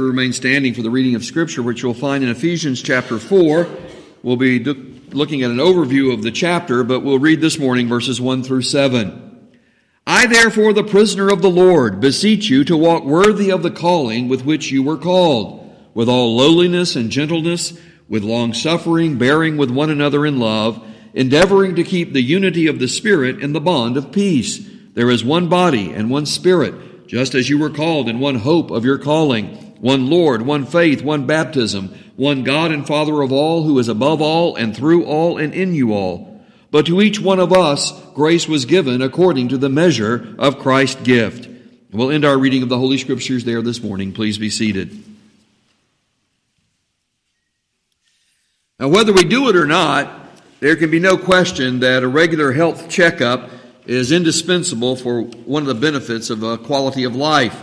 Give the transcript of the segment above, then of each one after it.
Remain standing for the reading of Scripture, which you'll find in Ephesians chapter 4. We'll be looking at an overview of the chapter, but we'll read this morning verses 1 through 7. I, therefore, the prisoner of the Lord, beseech you to walk worthy of the calling with which you were called, with all lowliness and gentleness, with long suffering, bearing with one another in love, endeavoring to keep the unity of the Spirit in the bond of peace. There is one body and one Spirit, just as you were called in one hope of your calling one Lord, one faith, one baptism, one God and Father of all, who is above all and through all and in you all. But to each one of us, grace was given according to the measure of Christ's gift. We'll end our reading of the Holy Scriptures there this morning. Please be seated. Now, whether we do it or not, there can be no question that a regular health checkup is indispensable for one of the benefits of a quality of life.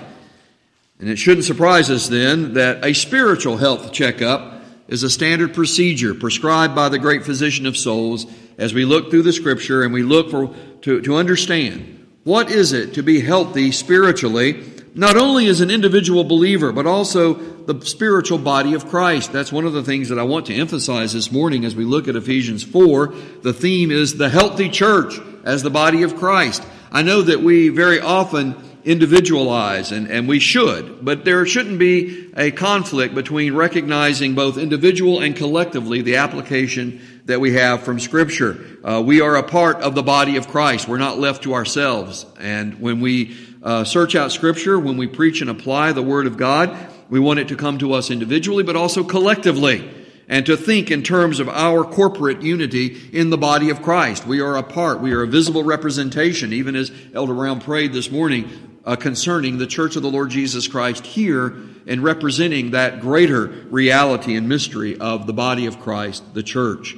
And it shouldn't surprise us then that a spiritual health checkup is a standard procedure prescribed by the great physician of souls as we look through the scripture and we look for, to, to understand what is it to be healthy spiritually, not only as an individual believer, but also the spiritual body of Christ. That's one of the things that I want to emphasize this morning as we look at Ephesians 4. The theme is the healthy church as the body of Christ. I know that we very often individualize, and, and we should, but there shouldn't be a conflict between recognizing both individual and collectively the application that we have from Scripture. Uh, we are a part of the body of Christ. We're not left to ourselves. And when we uh, search out Scripture, when we preach and apply the Word of God, we want it to come to us individually, but also collectively and to think in terms of our corporate unity in the body of Christ. We are a part, we are a visible representation, even as Elder Brown prayed this morning uh, concerning the church of the Lord Jesus Christ here and representing that greater reality and mystery of the body of Christ, the church.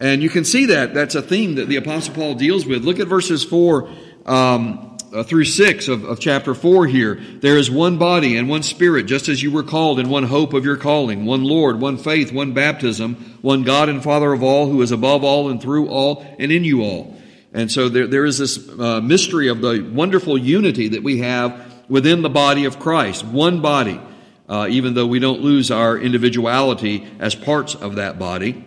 And you can see that. That's a theme that the Apostle Paul deals with. Look at verses 4 um, uh, through 6 of, of chapter 4 here. There is one body and one spirit, just as you were called in one hope of your calling, one Lord, one faith, one baptism, one God and Father of all, who is above all and through all and in you all. And so there, there is this uh, mystery of the wonderful unity that we have within the body of Christ, one body, uh, even though we don't lose our individuality as parts of that body.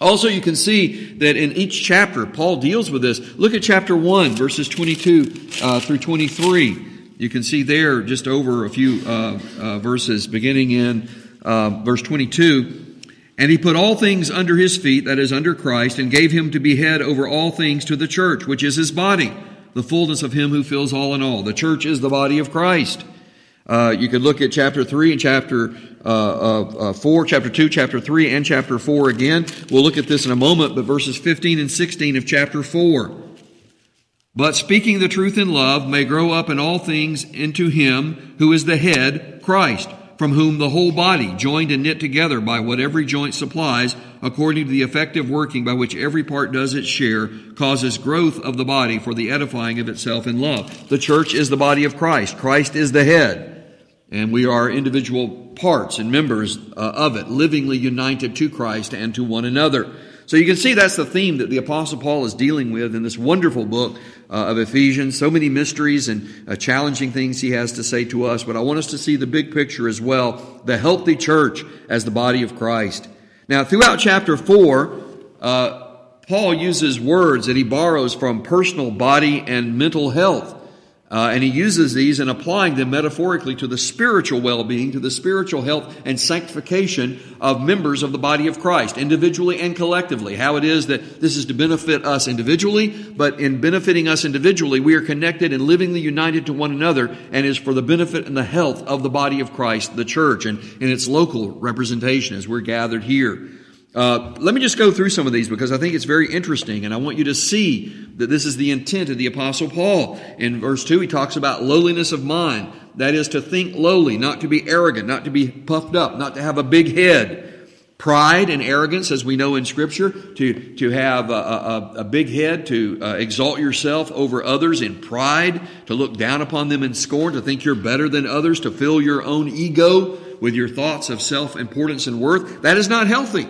Also, you can see that in each chapter, Paul deals with this. Look at chapter 1, verses 22 uh, through 23. You can see there, just over a few uh, uh, verses, beginning in uh, verse 22. And he put all things under his feet, that is, under Christ, and gave him to be head over all things to the church, which is his body, the fullness of him who fills all in all. The church is the body of Christ. Uh, you could look at chapter 3 and chapter uh, uh, uh 4, chapter 2, chapter 3, and chapter 4 again. We'll look at this in a moment, but verses 15 and 16 of chapter 4. But speaking the truth in love may grow up in all things into him who is the head, Christ from whom the whole body, joined and knit together by what every joint supplies, according to the effective working by which every part does its share, causes growth of the body for the edifying of itself in love. The church is the body of Christ. Christ is the head. And we are individual parts and members uh, of it, livingly united to Christ and to one another. So you can see that's the theme that the Apostle Paul is dealing with in this wonderful book uh, of Ephesians. So many mysteries and uh, challenging things he has to say to us, but I want us to see the big picture as well the healthy church as the body of Christ. Now, throughout chapter 4, uh, Paul uses words that he borrows from personal body and mental health. Uh, and he uses these and applying them metaphorically to the spiritual well-being, to the spiritual health and sanctification of members of the body of Christ, individually and collectively. How it is that this is to benefit us individually, but in benefiting us individually, we are connected and livingly united to one another, and is for the benefit and the health of the body of Christ, the church, and in its local representation as we're gathered here. Uh, let me just go through some of these because I think it's very interesting, and I want you to see that this is the intent of the Apostle Paul. In verse 2, he talks about lowliness of mind. That is to think lowly, not to be arrogant, not to be puffed up, not to have a big head. Pride and arrogance, as we know in Scripture, to, to have a, a, a big head, to uh, exalt yourself over others in pride, to look down upon them in scorn, to think you're better than others, to fill your own ego with your thoughts of self importance and worth. That is not healthy.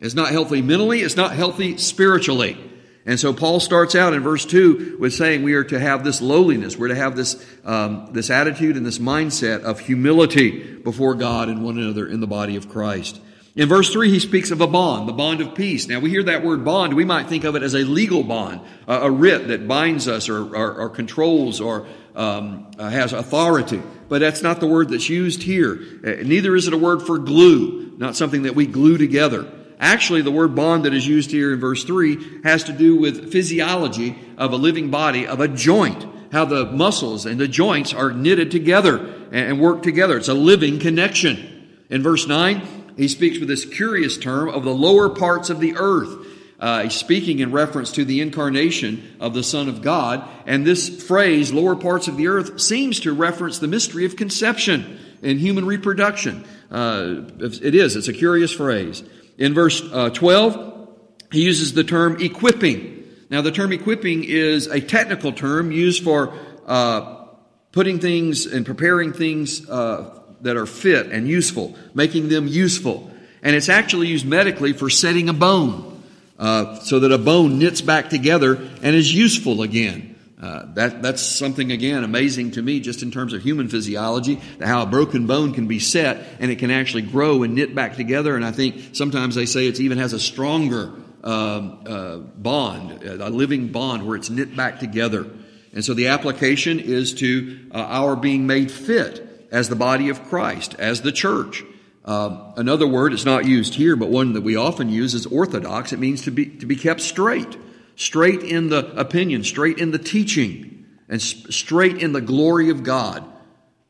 It's not healthy mentally. It's not healthy spiritually. And so Paul starts out in verse 2 with saying we are to have this lowliness. We're to have this, um, this attitude and this mindset of humility before God and one another in the body of Christ. In verse 3, he speaks of a bond, the bond of peace. Now, we hear that word bond, we might think of it as a legal bond, a, writ that binds us or, or, or controls or um, uh, has authority. But that's not the word that's used here. Uh, neither is it a word for glue, not something that we glue together. Actually, the word bond that is used here in verse 3 has to do with physiology of a living body, of a joint, how the muscles and the joints are knitted together and work together. It's a living connection. In verse 9, he speaks with this curious term of the lower parts of the earth. Uh, he's speaking in reference to the incarnation of the Son of God. And this phrase, lower parts of the earth, seems to reference the mystery of conception and human reproduction. Uh, it is, it's a curious phrase. In verse uh, 12, he uses the term equipping. Now, the term equipping is a technical term used for uh, putting things and preparing things uh, that are fit and useful, making them useful. And it's actually used medically for setting a bone, uh, so that a bone knits back together and is useful again. Uh, that, that's something, again, amazing to me just in terms of human physiology, how a broken bone can be set and it can actually grow and knit back together. And I think sometimes they say it even has a stronger uh, uh, bond, a living bond where it's knit back together. And so the application is to uh, our being made fit as the body of Christ, as the church. Uh, another word, it's not used here, but one that we often use is orthodox. It means to be, to be kept straight, straight in the opinion, straight in the teaching, and straight in the glory of God.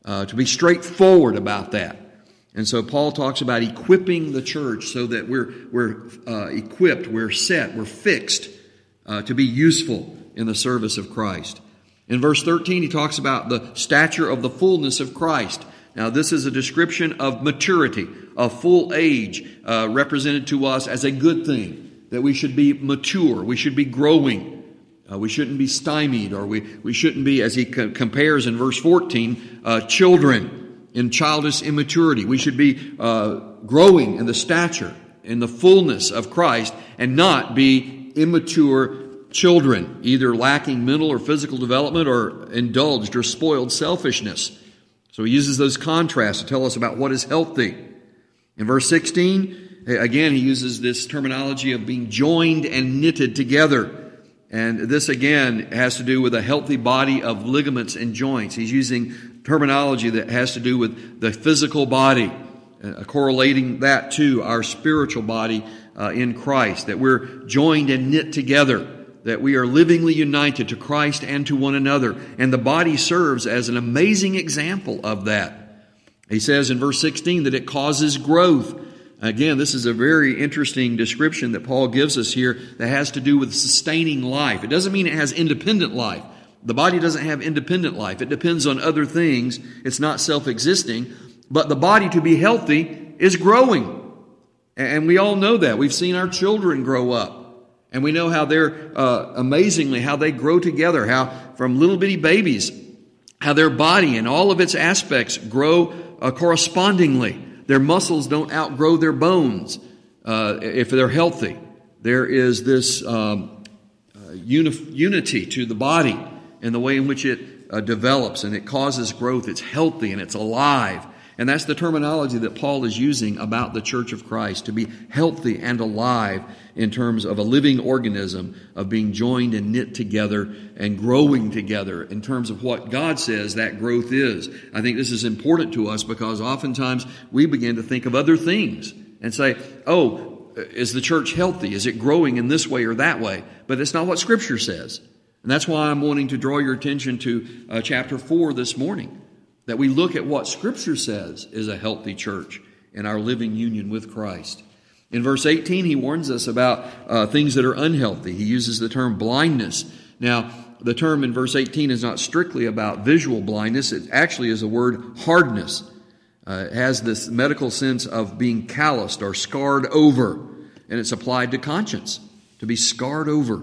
Uh, to be straightforward about that. And so Paul talks about equipping the church so that we're, we're uh, equipped, we're set, we're fixed uh, to be useful in the service of Christ. In verse 13, he talks about the stature of the fullness of Christ. Now, this is a description of maturity, of full age, uh, represented to us as a good thing, that we should be mature, we should be growing. Uh, we shouldn't be stymied, or we, we shouldn't be, as he co- compares in verse 14, uh, children in childish immaturity. We should be uh, growing in the stature, in the fullness of Christ, and not be immature children, either lacking mental or physical development or indulged or spoiled selfishness. So he uses those contrasts to tell us about what is healthy. In verse 16, again, he uses this terminology of being joined and knitted together. And this again has to do with a healthy body of ligaments and joints. He's using terminology that has to do with the physical body, uh, correlating that to our spiritual body uh, in Christ, that we're joined and knit together that we are livingly united to Christ and to one another. And the body serves as an amazing example of that. He says in verse 16 that it causes growth. Again, this is a very interesting description that Paul gives us here that has to do with sustaining life. It doesn't mean it has independent life. The body doesn't have independent life. It depends on other things. It's not self-existing. But the body to be healthy is growing. And we all know that. We've seen our children grow up. And we know how they're uh, amazingly how they grow together, how from little bitty babies, how their body and all of its aspects grow uh, correspondingly. Their muscles don't outgrow their bones uh, if they're healthy. There is this um, uh, uni- unity to the body and the way in which it uh, develops and it causes growth. It's healthy and it's alive. And that's the terminology that Paul is using about the church of Christ to be healthy and alive in terms of a living organism, of being joined and knit together and growing together in terms of what God says that growth is. I think this is important to us because oftentimes we begin to think of other things and say, oh, is the church healthy? Is it growing in this way or that way? But it's not what Scripture says. And that's why I'm wanting to draw your attention to uh, chapter 4 this morning that we look at what Scripture says is a healthy church in our living union with Christ. In verse 18, he warns us about uh, things that are unhealthy. He uses the term blindness. Now, the term in verse 18 is not strictly about visual blindness, it actually is a word hardness. Uh, it has this medical sense of being calloused or scarred over, and it's applied to conscience, to be scarred over.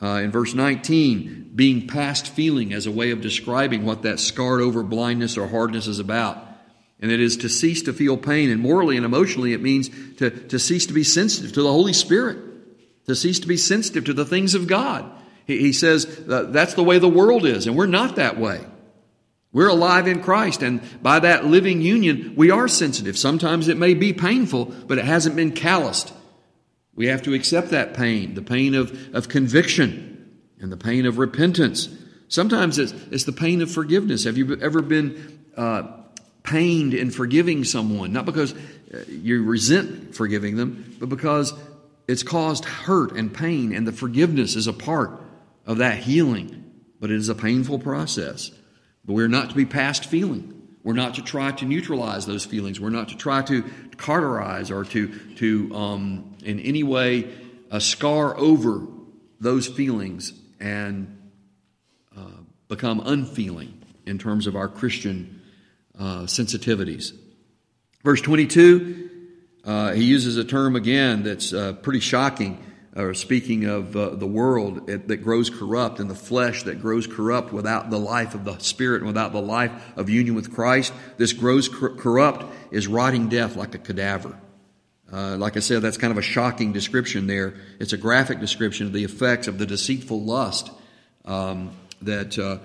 Uh, in verse 19, being past feeling as a way of describing what that scarred over blindness or hardness is about. And it is to cease to feel pain. And morally and emotionally, it means to, to cease to be sensitive to the Holy Spirit. to cease to be sensitive to the things of God. He, he says uh, that's the way the world is, and we're not that way. We're alive in Christ, and by that living union, we are sensitive. Sometimes it may be painful, but it hasn't been calloused. We have to accept that pain, the pain of, of conviction and the pain of repentance. Sometimes it's, it's the pain of forgiveness. Have you ever been uh, pained in forgiving someone? Not because uh, you resent forgiving them, but because it's caused hurt and pain, and the forgiveness is a part of that healing. But it is a painful process. But we're not to be past feeling. We're not to try to neutralize those feelings. We're not to try to cauterize or to, to um, in any way, uh, scar over those feelings and uh, become unfeeling in terms of our Christian uh, sensitivities. Verse 22, uh, he uses a term again that's uh, pretty shocking or speaking of uh, the world that grows corrupt and the flesh that grows corrupt without the life of the Spirit and without the life of union with Christ, this grows cor- corrupt is rotting death like a cadaver. Uh, like I said, that's kind of a shocking description there. It's a graphic description of the effects of the deceitful lust um, that uh,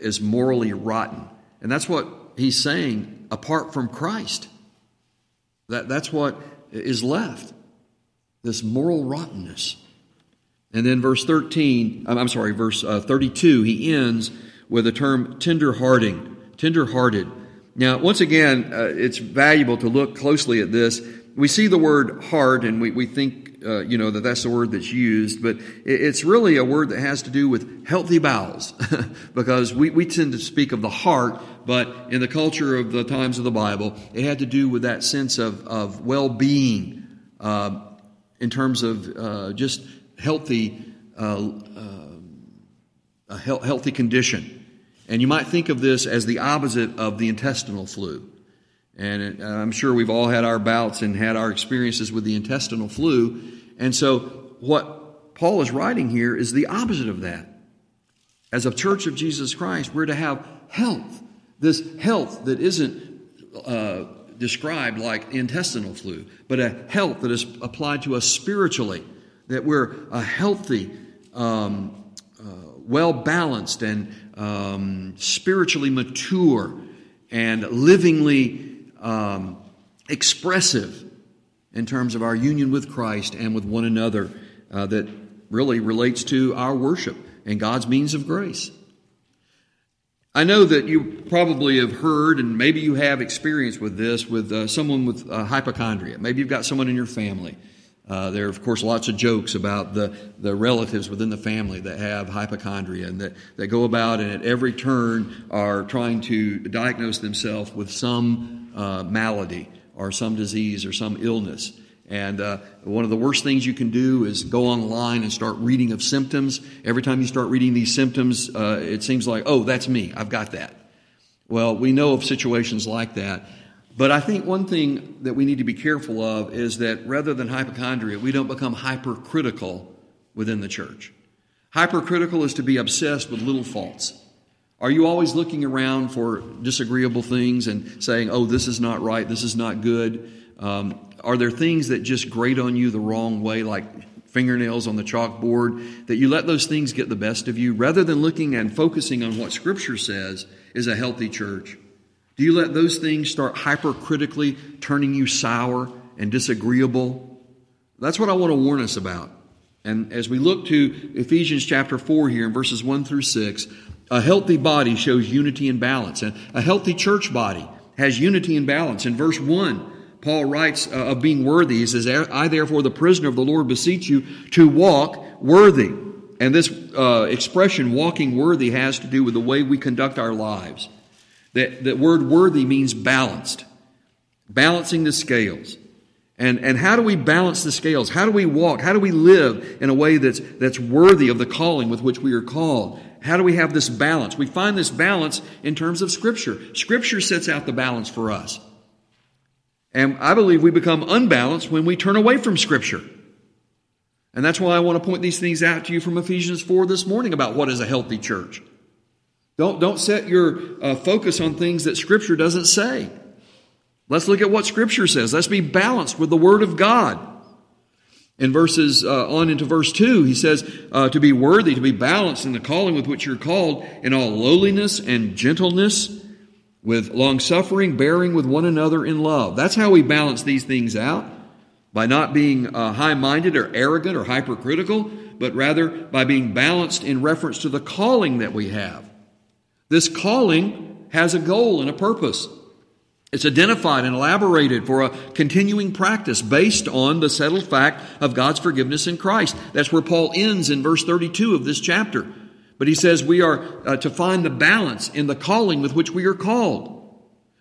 is morally rotten. And that's what he's saying apart from Christ. That, that's what is left this moral rottenness. And then verse 13, I'm sorry, verse uh, 32, he ends with the term tender-hearting, tender-hearted. Now, once again, uh, it's valuable to look closely at this. We see the word heart and we, we think, uh, you know, that that's the word that's used, but it's really a word that has to do with healthy bowels because we, we tend to speak of the heart, but in the culture of the times of the Bible, it had to do with that sense of, of well-being, uh, in terms of uh, just healthy, uh, uh, a healthy condition. And you might think of this as the opposite of the intestinal flu. And it, I'm sure we've all had our bouts and had our experiences with the intestinal flu. And so, what Paul is writing here is the opposite of that. As a church of Jesus Christ, we're to have health. This health that isn't uh, described like intestinal flu, but a health that is applied to us spiritually, that we're a healthy, um, uh, well balanced, and um, spiritually mature, and livingly um, expressive in terms of our union with Christ and with one another uh, that really relates to our worship and God's means of grace. I know that you probably have heard, and maybe you have experience with this, with uh, someone with uh, hypochondria. Maybe you've got someone in your family. Uh, there are, of course, lots of jokes about the, the relatives within the family that have hypochondria and that, that go about and at every turn are trying to diagnose themselves with some uh, malady or some disease or some illness. And uh, one of the worst things you can do is go online and start reading of symptoms. Every time you start reading these symptoms, uh, it seems like, oh, that's me. I've got that. Well, we know of situations like that. But I think one thing that we need to be careful of is that rather than hypochondria, we don't become hypercritical within the church. Hypercritical is to be obsessed with little faults. Are you always looking around for disagreeable things and saying, oh, this is not right, this is not good? Um, are there things that just grate on you the wrong way, like fingernails on the chalkboard, that you let those things get the best of you rather than looking and focusing on what Scripture says is a healthy church? Do you let those things start hypercritically turning you sour and disagreeable? That's what I want to warn us about. And as we look to Ephesians chapter 4 here in verses 1 through 6, a healthy body shows unity and balance. And a healthy church body has unity and balance. In verse 1, Paul writes uh, of being worthy. He says, I therefore, the prisoner of the Lord, beseech you to walk worthy. And this uh, expression, walking worthy, has to do with the way we conduct our lives. That, that word worthy means balanced, balancing the scales. And, and how do we balance the scales? How do we walk? How do we live in a way that's, that's worthy of the calling with which we are called? How do we have this balance? We find this balance in terms of Scripture. Scripture sets out the balance for us. And I believe we become unbalanced when we turn away from Scripture. And that's why I want to point these things out to you from Ephesians 4 this morning about what is a healthy church. Don't, don't set your uh, focus on things that Scripture doesn't say. Let's look at what Scripture says. Let's be balanced with the Word of God. In verses uh, on into verse 2, he says, uh, to be worthy, to be balanced in the calling with which you're called, in all lowliness and gentleness, with long suffering, bearing with one another in love. That's how we balance these things out by not being uh, high minded or arrogant or hypercritical, but rather by being balanced in reference to the calling that we have. This calling has a goal and a purpose. It's identified and elaborated for a continuing practice based on the settled fact of God's forgiveness in Christ. That's where Paul ends in verse 32 of this chapter. But he says we are uh, to find the balance in the calling with which we are called.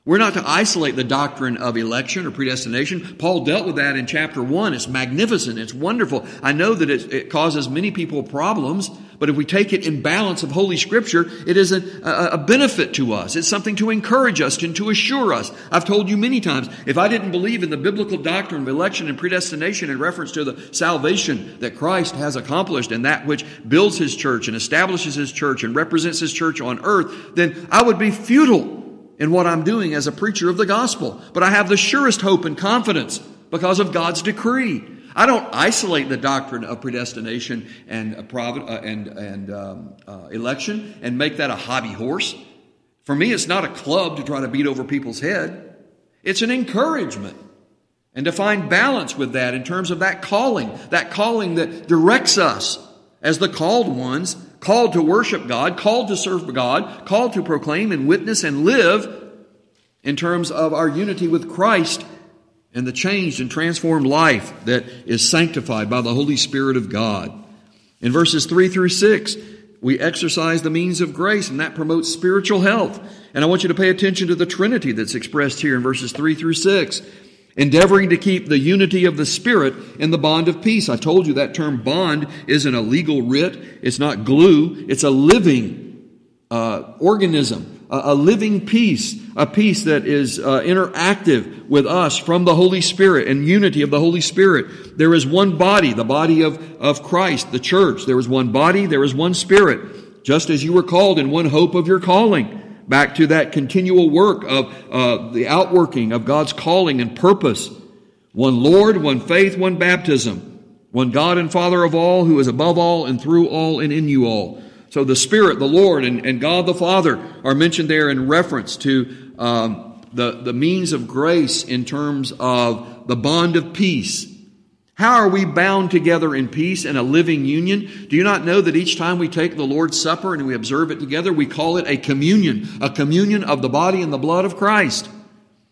We're not to isolate the doctrine of election or predestination. Paul dealt with that in chapter 1. It's magnificent. It's wonderful. I know that it, causes many people problems, but if we take it in balance of Holy Scripture, it is a, a benefit to us. It's something to encourage us and to assure us. I've told you many times, if I didn't believe in the biblical doctrine of election and predestination in reference to the salvation that Christ has accomplished and that which builds His church and establishes His church and represents His church on earth, then I would be futile in what I'm doing as a preacher of the gospel. But I have the surest hope and confidence because of God's decree. I don't isolate the doctrine of predestination and uh, uh, and and um, uh, election and make that a hobby horse. For me, it's not a club to try to beat over people's head. It's an encouragement. And to find balance with that in terms of that calling, that calling that directs us as the called ones called to worship God, called to serve God, called to proclaim and witness and live in terms of our unity with Christ and the changed and transformed life that is sanctified by the Holy Spirit of God. In verses 3 through 6, we exercise the means of grace, and that promotes spiritual health. And I want you to pay attention to the Trinity that's expressed here in verses 3 through 6 endeavoring to keep the unity of the Spirit in the bond of peace. I told you that term bond isn't a legal writ. It's not glue. It's a living uh, organism, a, a, living peace, a peace that is uh, interactive with us from the Holy Spirit and unity of the Holy Spirit. There is one body, the body of, of Christ, the church. There is one body, there is one Spirit, just as you were called in one hope of your calling back to that continual work of uh, the outworking of God's calling and purpose. One Lord, one faith, one baptism, one God and Father of all, who is above all and through all and in you all. So the Spirit, the Lord, and, and God the Father are mentioned there in reference to um, the, the means of grace in terms of the bond of peace how are we bound together in peace and a living union? Do you not know that each time we take the Lord's Supper and we observe it together, we call it a communion, a communion of the body and the blood of Christ?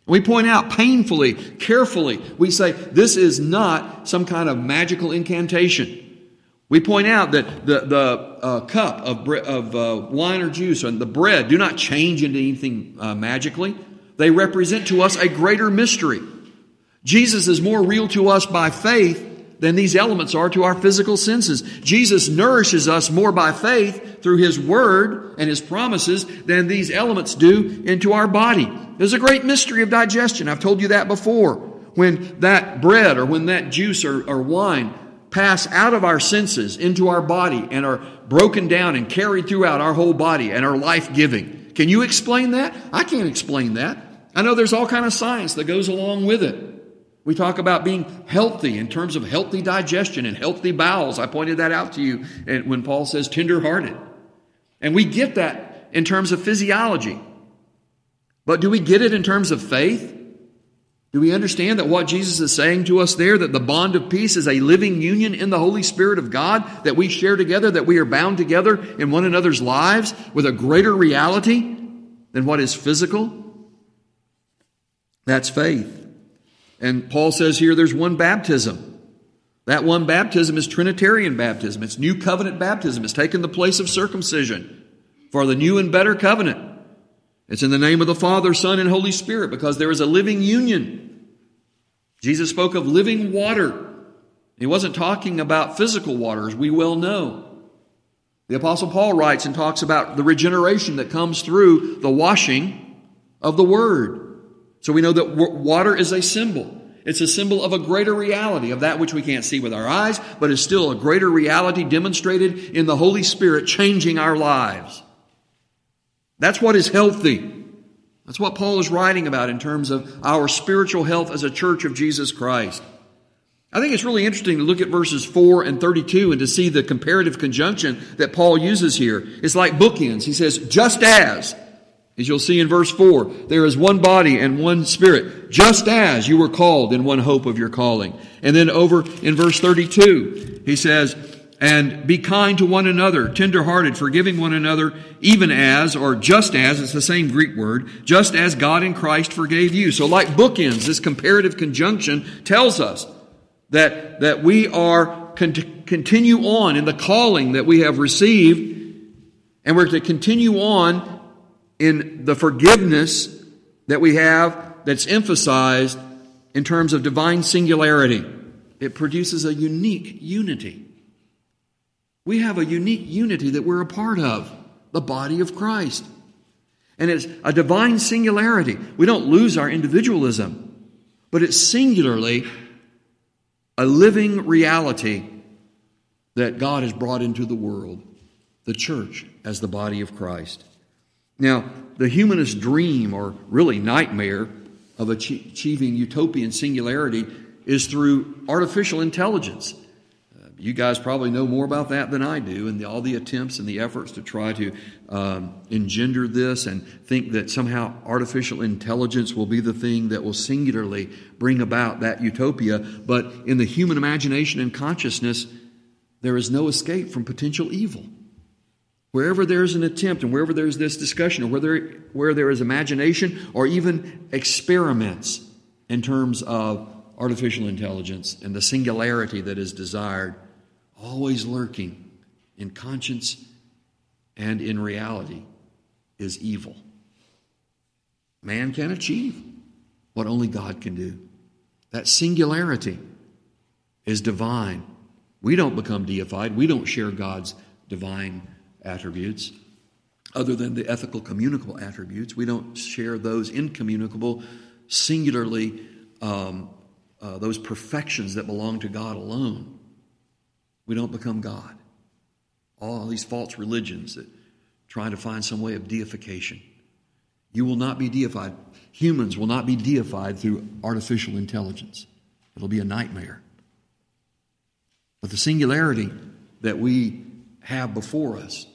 We point out painfully, carefully, we say this is not some kind of magical incantation. We point out that the, the uh, cup of, bre- of uh, wine or juice and the bread do not change into anything uh, magically. They represent to us a greater mystery. Jesus is more real to us by faith than these elements are to our physical senses. Jesus nourishes us more by faith through His Word and His promises than these elements do into our body. There's a great mystery of digestion. I've told you that before. When that bread or when that juice or, or wine pass out of our senses into our body and are broken down and carried throughout our whole body and are life giving. Can you explain that? I can't explain that. I know there's all kind of science that goes along with it. We talk about being healthy in terms of healthy digestion and healthy bowels. I pointed that out to you when Paul says tenderhearted. And we get that in terms of physiology. But do we get it in terms of faith? Do we understand that what Jesus is saying to us there, that the bond of peace is a living union in the Holy Spirit of God, that we share together, that we are bound together in one another's lives with a greater reality than what is physical? That's faith. And Paul says here there's one baptism. That one baptism is Trinitarian baptism. It's new covenant baptism. It's taken the place of circumcision for the new and better covenant. It's in the name of the Father, Son, and Holy Spirit because there is a living union. Jesus spoke of living water. He wasn't talking about physical water, as we well know. The Apostle Paul writes and talks about the regeneration that comes through the washing of the Word. So we know that water is a symbol. It's a symbol of a greater reality, of that which we can't see with our eyes, but is still a greater reality demonstrated in the Holy Spirit changing our lives. That's what is healthy. That's what Paul is writing about in terms of our spiritual health as a church of Jesus Christ. I think it's really interesting to look at verses 4 and 32 and to see the comparative conjunction that Paul uses here. It's like bookends. He says, just as, as you'll see in verse 4, there is one body and one spirit, just as you were called in one hope of your calling. And then over in verse 32, he says, and be kind to one another, tenderhearted, forgiving one another, even as, or just as, it's the same Greek word, just as God in Christ forgave you. So like bookends, this comparative conjunction tells us that, that we are con- continue on in the calling that we have received, and we're to continue on in the forgiveness that we have that's emphasized in terms of divine singularity. It produces a unique unity. We have a unique unity that we're a part of, the body of Christ. And it's a divine singularity. We don't lose our individualism, but it's singularly a living reality that God has brought into the world, the church as the body of Christ. Now, the humanist dream, or really nightmare, of achieving utopian singularity is through artificial intelligence. You guys probably know more about that than I do, and the, all the attempts and the efforts to try to um, engender this and think that somehow artificial intelligence will be the thing that will singularly bring about that utopia. But in the human imagination and consciousness, there is no escape from potential evil. Wherever there's an attempt and wherever there's this discussion, or where where there is imagination or even experiments in terms of artificial intelligence and the singularity that is desired, always lurking in conscience and in reality, is evil. Man can achieve what only God can do. That singularity is divine. We don't become deified, we don't share God's divine attributes other than the ethical communicable attributes. We don't share those incommunicable, singularly, um, uh, those perfections that belong to God alone we don't become God. All these false religions that try to find some way of deification. You will not be deified. Humans will not be deified through artificial intelligence. It'll be a nightmare. But the singularity that we have before us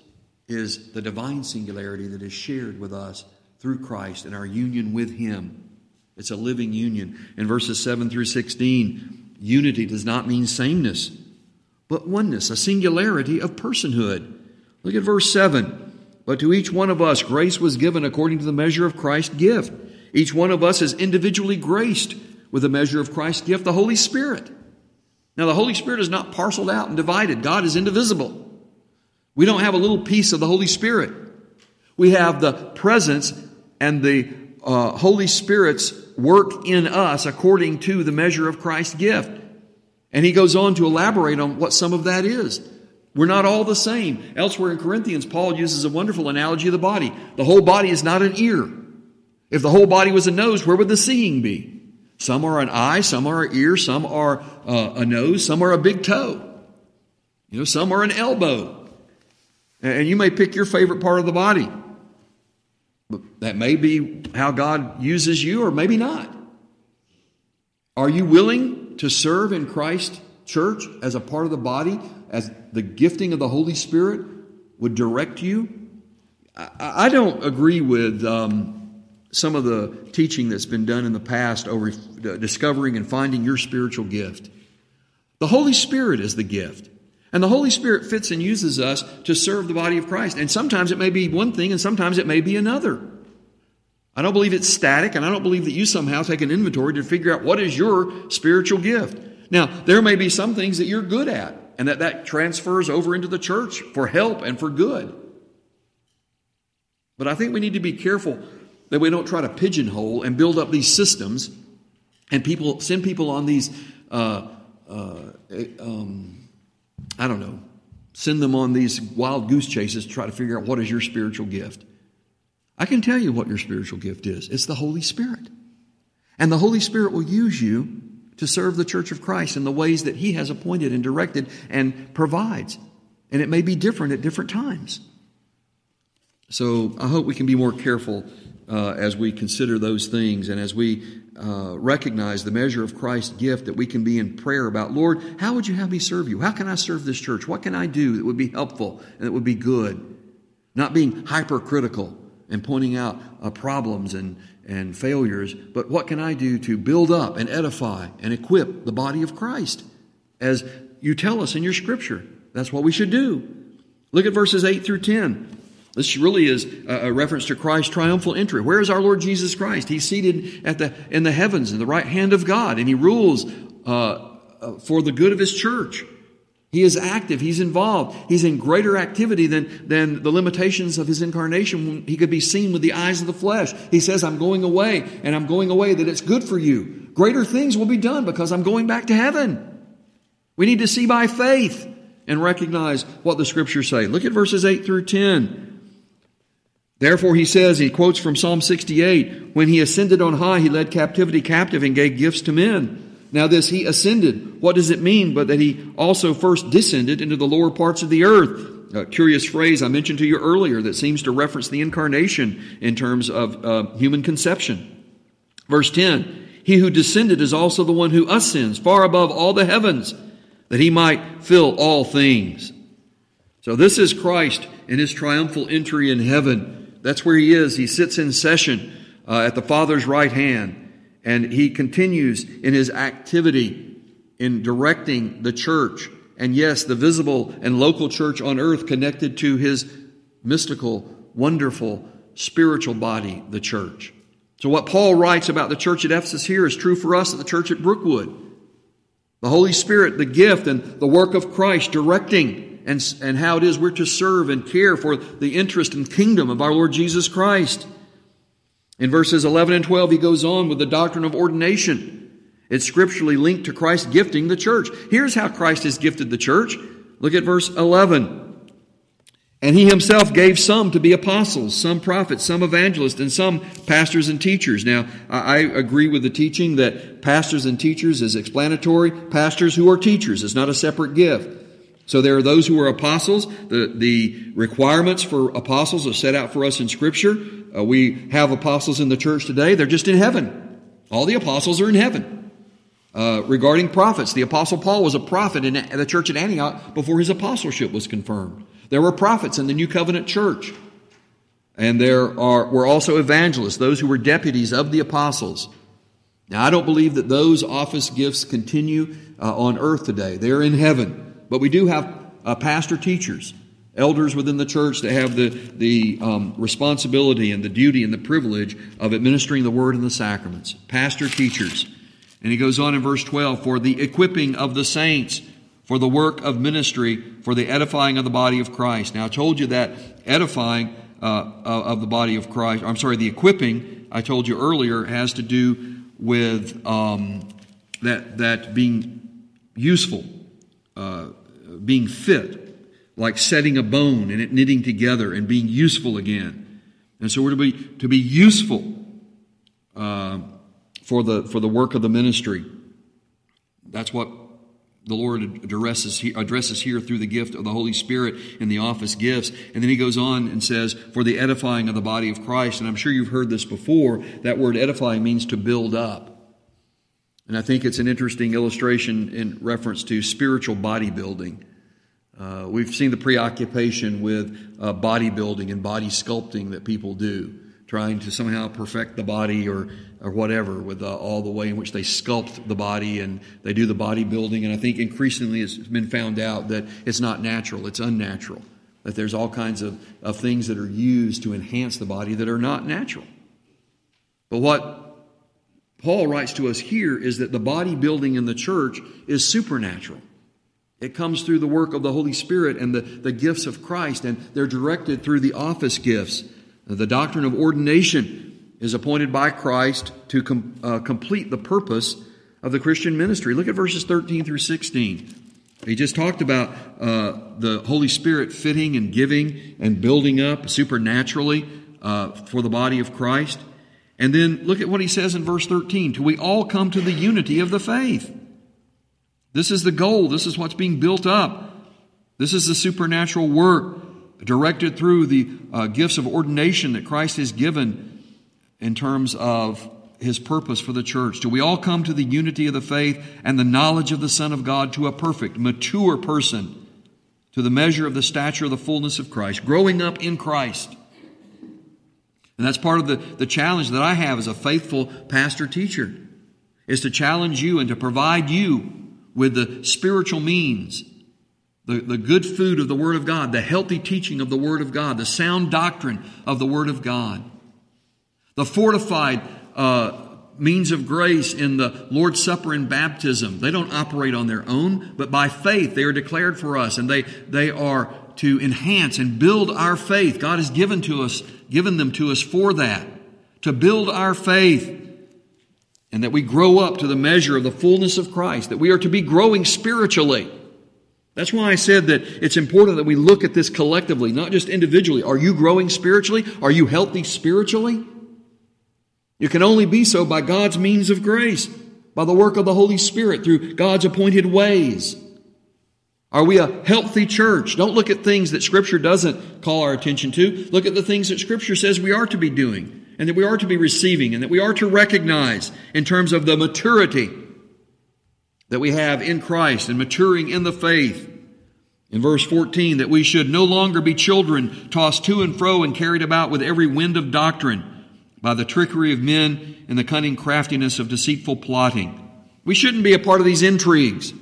is the divine singularity that is shared with us through Christ and our union with Him. It's a living union. In verses 7 through 16, unity does not mean sameness but oneness, a singularity of personhood. Look at verse 7. But to each one of us, grace was given according to the measure of Christ's gift. Each one of us is individually graced with the measure of Christ's gift, the Holy Spirit. Now, the Holy Spirit is not parceled out and divided. God is indivisible. We don't have a little piece of the Holy Spirit. We have the presence and the uh, Holy Spirit's work in us according to the measure of Christ's gift. And he goes on to elaborate on what some of that is. We're not all the same. Elsewhere in Corinthians, Paul uses a wonderful analogy of the body. The whole body is not an ear. If the whole body was a nose, where would the seeing be? Some are an eye, some are an ear, some are uh, a nose, some are a big toe. You know, some are an elbow. And you may pick your favorite part of the body. But that may be how God uses you, or maybe not. Are you willing to serve in Christ church as a part of the body, as the gifting of the Holy Spirit would direct you. I, don't agree with um, some of the teaching that's been done in the past over discovering and finding your spiritual gift. The Holy Spirit is the gift. And the Holy Spirit fits and uses us to serve the body of Christ. And sometimes it may be one thing and sometimes it may be another. I don't believe it's static, and I don't believe that you somehow take an inventory to figure out what is your spiritual gift. Now, there may be some things that you're good at, and that that transfers over into the church for help and for good. But I think we need to be careful that we don't try to pigeonhole and build up these systems and people send people on these, uh, uh, um, I don't know, send them on these wild goose chases to try to figure out what is your spiritual gift. I can tell you what your spiritual gift is it's the Holy Spirit. And the Holy Spirit will use you to serve the church of Christ in the ways that He has appointed and directed and provides. And it may be different at different times. So I hope we can be more careful uh, as we consider those things and as we uh, recognize the measure of Christ's gift that we can be in prayer about, Lord, how would you have me serve you? How can I serve this church? What can I do that would be helpful and that would be good? Not being hypercritical and pointing out uh, problems and, and failures, but what can I do to build up and edify and equip the body of Christ? As you tell us in your scripture, that's what we should do. Look at verses 8 through 10. This really is a reference to Christ's triumphal entry. Where is our Lord Jesus Christ? He's seated at the, in the heavens in the right hand of God, and he rules uh, uh, for the good of his church. He is active. He's involved. He's in greater activity than, than the limitations of his incarnation he could be seen with the eyes of the flesh. He says, I'm going away, and I'm going away that it's good for you. Greater things will be done because I'm going back to heaven. We need to see by faith and recognize what the scriptures say. Look at verses 8 through 10. Therefore, he says, he quotes from Psalm 68, when he ascended on high, he led captivity captive and gave gifts to men. Now, this he ascended, what does it mean but that he also first descended into the lower parts of the earth? A curious phrase I mentioned to you earlier that seems to reference the incarnation in terms of uh, human conception. Verse 10 He who descended is also the one who ascends far above all the heavens, that he might fill all things. So, this is Christ in his triumphal entry in heaven. That's where he is. He sits in session uh, at the Father's right hand, and he continues in his activity in directing the church. And yes, the visible and local church on earth connected to his mystical, wonderful, spiritual body, the church. So, what Paul writes about the church at Ephesus here is true for us at the church at Brookwood. The Holy Spirit, the gift, and the work of Christ directing and, and how it is we're to serve and care for the interest and kingdom of our Lord Jesus Christ. In verses 11 and 12, he goes on with the doctrine of ordination. It's scripturally linked to Christ gifting the church. Here's how Christ has gifted the church. Look at verse 11. And he himself gave some to be apostles, some prophets, some evangelists, and some pastors and teachers. Now, I agree with the teaching that pastors and teachers is explanatory. Pastors who are teachers is not a separate gift. So there are those who are apostles. The, the requirements for apostles are set out for us in Scripture. Uh, we have apostles in the church today. They're just in heaven. All the apostles are in heaven. Uh, regarding prophets, the apostle Paul was a prophet in the church at Antioch before his apostleship was confirmed. There were prophets in the New Covenant church. And there are, were also evangelists, those who were deputies of the apostles. Now, I don't believe that those office gifts continue uh, on earth today. They're in heaven. But we do have uh, pastor teachers, elders within the church that have the, the um, responsibility and the duty and the privilege of administering the word and the sacraments. Pastor teachers. And he goes on in verse 12 for the equipping of the saints, for the work of ministry, for the edifying of the body of Christ. Now, I told you that edifying uh, of the body of Christ, I'm sorry, the equipping, I told you earlier, has to do with um, that, that being useful. Uh, being fit, like setting a bone and it knitting together and being useful again. And so we're to be, to be useful uh, for, the, for the work of the ministry. That's what the Lord addresses, addresses here through the gift of the Holy Spirit in the office gifts. And then he goes on and says, for the edifying of the body of Christ. And I'm sure you've heard this before. That word edifying means to build up. And I think it's an interesting illustration in reference to spiritual bodybuilding. Uh, we've seen the preoccupation with uh, bodybuilding and body sculpting that people do, trying to somehow perfect the body or, or whatever, with uh, all the way in which they sculpt the body and they do the bodybuilding. And I think increasingly it's been found out that it's not natural, it's unnatural. That there's all kinds of, of things that are used to enhance the body that are not natural. But what Paul writes to us here is that the bodybuilding in the church is supernatural. It comes through the work of the Holy Spirit and the, the gifts of Christ, and they're directed through the office gifts. The doctrine of ordination is appointed by Christ to com, uh, complete the purpose of the Christian ministry. Look at verses 13 through 16. He just talked about uh, the Holy Spirit fitting and giving and building up supernaturally uh, for the body of Christ. And then look at what he says in verse 13 till we all come to the unity of the faith. This is the goal. This is what's being built up. This is the supernatural work directed through the uh, gifts of ordination that Christ has given in terms of his purpose for the church, Do we all come to the unity of the faith and the knowledge of the Son of God, to a perfect, mature person, to the measure of the stature of the fullness of Christ, growing up in Christ. And that's part of the, the challenge that I have as a faithful pastor teacher, is to challenge you and to provide you with the spiritual means, the, the good food of the Word of God, the healthy teaching of the Word of God, the sound doctrine of the Word of God, the fortified uh, means of grace in the Lord's Supper and baptism. They don't operate on their own, but by faith they are declared for us, and they, they are to enhance and build our faith. God has given to us, given them to us for that, to build our faith and that we grow up to the measure of the fullness of Christ, that we are to be growing spiritually. That's why I said that it's important that we look at this collectively, not just individually. Are you growing spiritually? Are you healthy spiritually? You can only be so by God's means of grace, by the work of the Holy Spirit, through God's appointed ways. Are we a healthy church? Don't look at things that Scripture doesn't call our attention to. Look at the things that Scripture says we are to be doing and that we are to be receiving and that we are to recognize in terms of the maturity that we have in Christ and maturing in the faith. In verse 14, that we should no longer be children tossed to and fro and carried about with every wind of doctrine by the trickery of men and the cunning craftiness of deceitful plotting. We shouldn't be a part of these intrigues.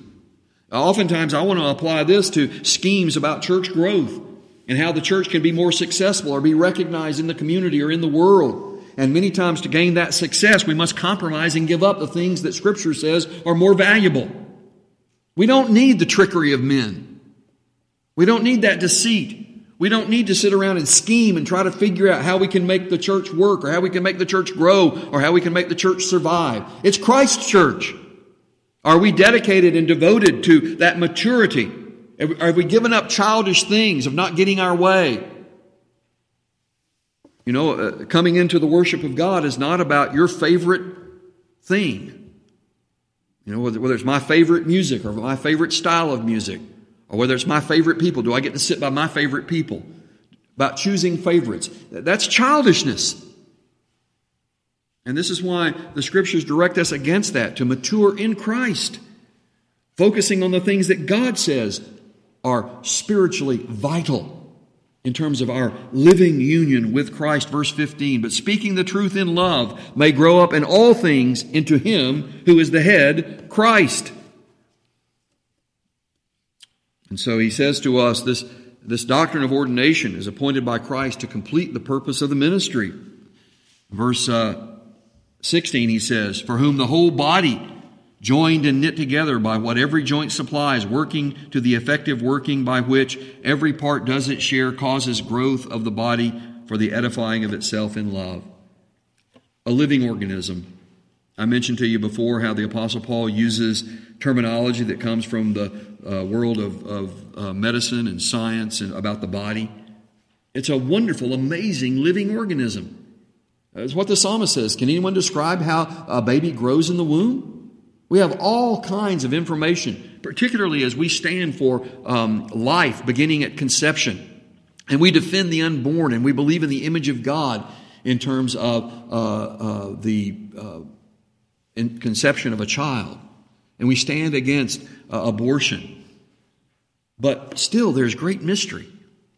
Oftentimes, I want to apply this to schemes about church growth and how the church can be more successful or be recognized in the community or in the world. And many times to gain that success, we must compromise and give up the things that Scripture says are more valuable. We don't need the trickery of men. We don't need that deceit. We don't need to sit around and scheme and try to figure out how we can make the church work or how we can make the church grow or how we can make the church survive. It's Christ's church. Are we dedicated and devoted to that maturity? Have we given up childish things of not getting our way? You know, uh, coming into the worship of God is not about your favorite thing. You know, whether, whether it's my favorite music or my favorite style of music, or whether it's my favorite people. Do I get to sit by my favorite people? About choosing favorites. That's childishness. And this is why the scriptures direct us against that, to mature in Christ, focusing on the things that God says are spiritually vital in terms of our living union with Christ. Verse 15, but speaking the truth in love may grow up in all things into Him who is the head, Christ. And so he says to us this, this doctrine of ordination is appointed by Christ to complete the purpose of the ministry. Verse uh, 16, he says, For whom the whole body joined and knit together by what every joint supplies, working to the effective working by which every part does its share, causes growth of the body for the edifying of itself in love. A living organism. I mentioned to you before how the Apostle Paul uses terminology that comes from the uh, world of, of uh, medicine and science and about the body. It's a wonderful, amazing living organism. It's what the psalmist says. Can anyone describe how a baby grows in the womb? We have all kinds of information, particularly as we stand for um, life beginning at conception. And we defend the unborn and we believe in the image of God in terms of uh, uh, the uh, conception of a child. And we stand against uh, abortion. But still, there's great mystery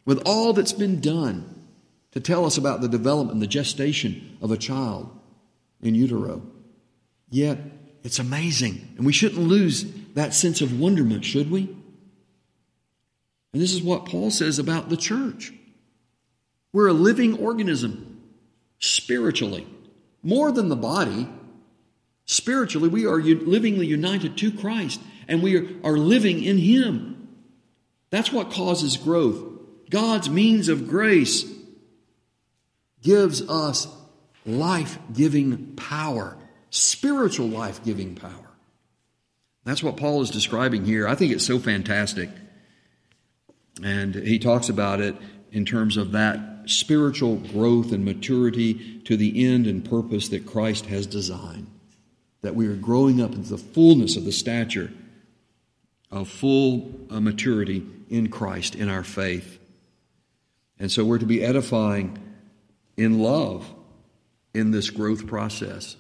with all that's been done to tell us about the development the gestation of a child in utero. Yet, it's amazing. And we shouldn't lose that sense of wonderment, should we? And this is what Paul says about the church. We're a living organism, spiritually. More than the body, spiritually, we are livingly united to Christ and we are living in Him. That's what causes growth. God's means of grace gives us life giving power spiritual life giving power. That's what Paul is describing here. I think it's so fantastic. And he talks about it in terms of that spiritual growth and maturity to the end and purpose that Christ has designed. That we are growing up into the fullness of the stature of full uh, maturity in Christ in our faith. And so we're to be edifying in love in this growth process.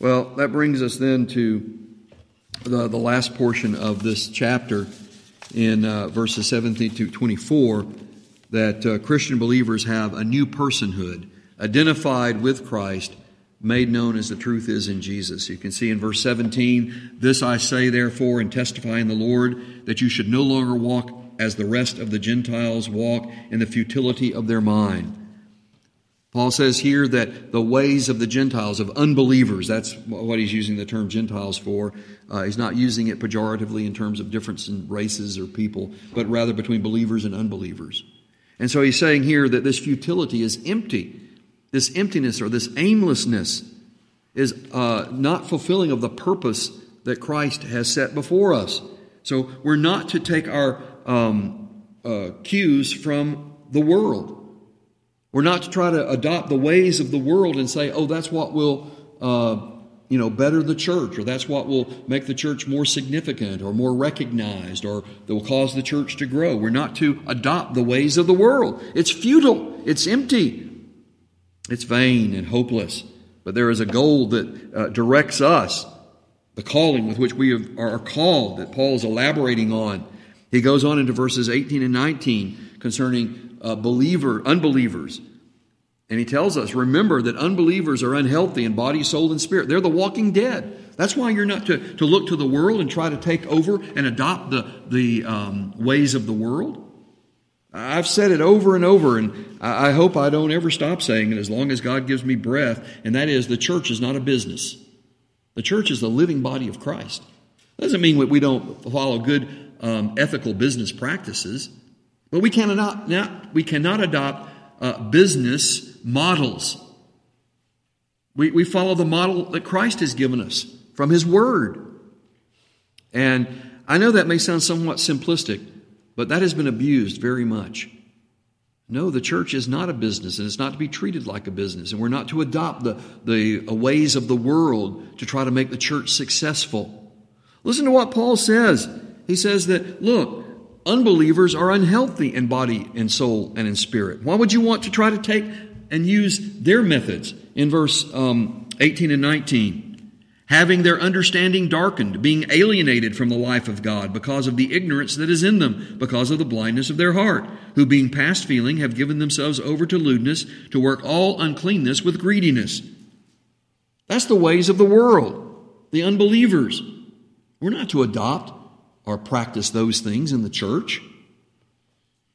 Well, that brings us then to the, the last portion of this chapter in uh, verses 17 to 24 that uh, Christian believers have a new personhood identified with Christ, made known as the truth is in Jesus. You can see in verse 17, This I say, therefore, and testify in the Lord, that you should no longer walk as the rest of the Gentiles walk in the futility of their mind. Paul says here that the ways of the Gentiles, of unbelievers, that's what he's using the term Gentiles for. Uh, he's not using it pejoratively in terms of difference in races or people, but rather between believers and unbelievers. And so he's saying here that this futility is empty. This emptiness or this aimlessness is uh, not fulfilling of the purpose that Christ has set before us. So we're not to take our um, uh, cues from the world. We're not to try to adopt the ways of the world and say, oh, that's what will, uh, you know, better the church, or that's what will make the church more significant or more recognized, or that will cause the church to grow. We're not to adopt the ways of the world. It's futile. It's empty. It's vain and hopeless. But there is a goal that uh, directs us, the calling with which we have, are called, that Paul is elaborating on. He goes on into verses 18 and 19 concerning uh, believer, unbelievers. And he tells us, remember that unbelievers are unhealthy in body, soul, and spirit. They're the walking dead. That's why you're not to, to look to the world and try to take over and adopt the, the um, ways of the world. I've said it over and over, and I hope I don't ever stop saying it as long as God gives me breath, and that is the church is not a business. The church is the living body of Christ. Doesn't mean that we don't follow good um, ethical business practices. But we cannot, not, we cannot adopt uh, business models. We, we follow the model that Christ has given us from His Word. And I know that may sound somewhat simplistic, but that has been abused very much. No, the church is not a business, and it's not to be treated like a business. And we're not to adopt the, the ways of the world to try to make the church successful. Listen to what Paul says. He says that, look, unbelievers are unhealthy in body and soul and in spirit. Why would you want to try to take and use their methods? In verse um, 18 and 19 having their understanding darkened, being alienated from the life of God because of the ignorance that is in them, because of the blindness of their heart, who being past feeling have given themselves over to lewdness, to work all uncleanness with greediness. That's the ways of the world, the unbelievers. We're not to adopt or practice those things in the church.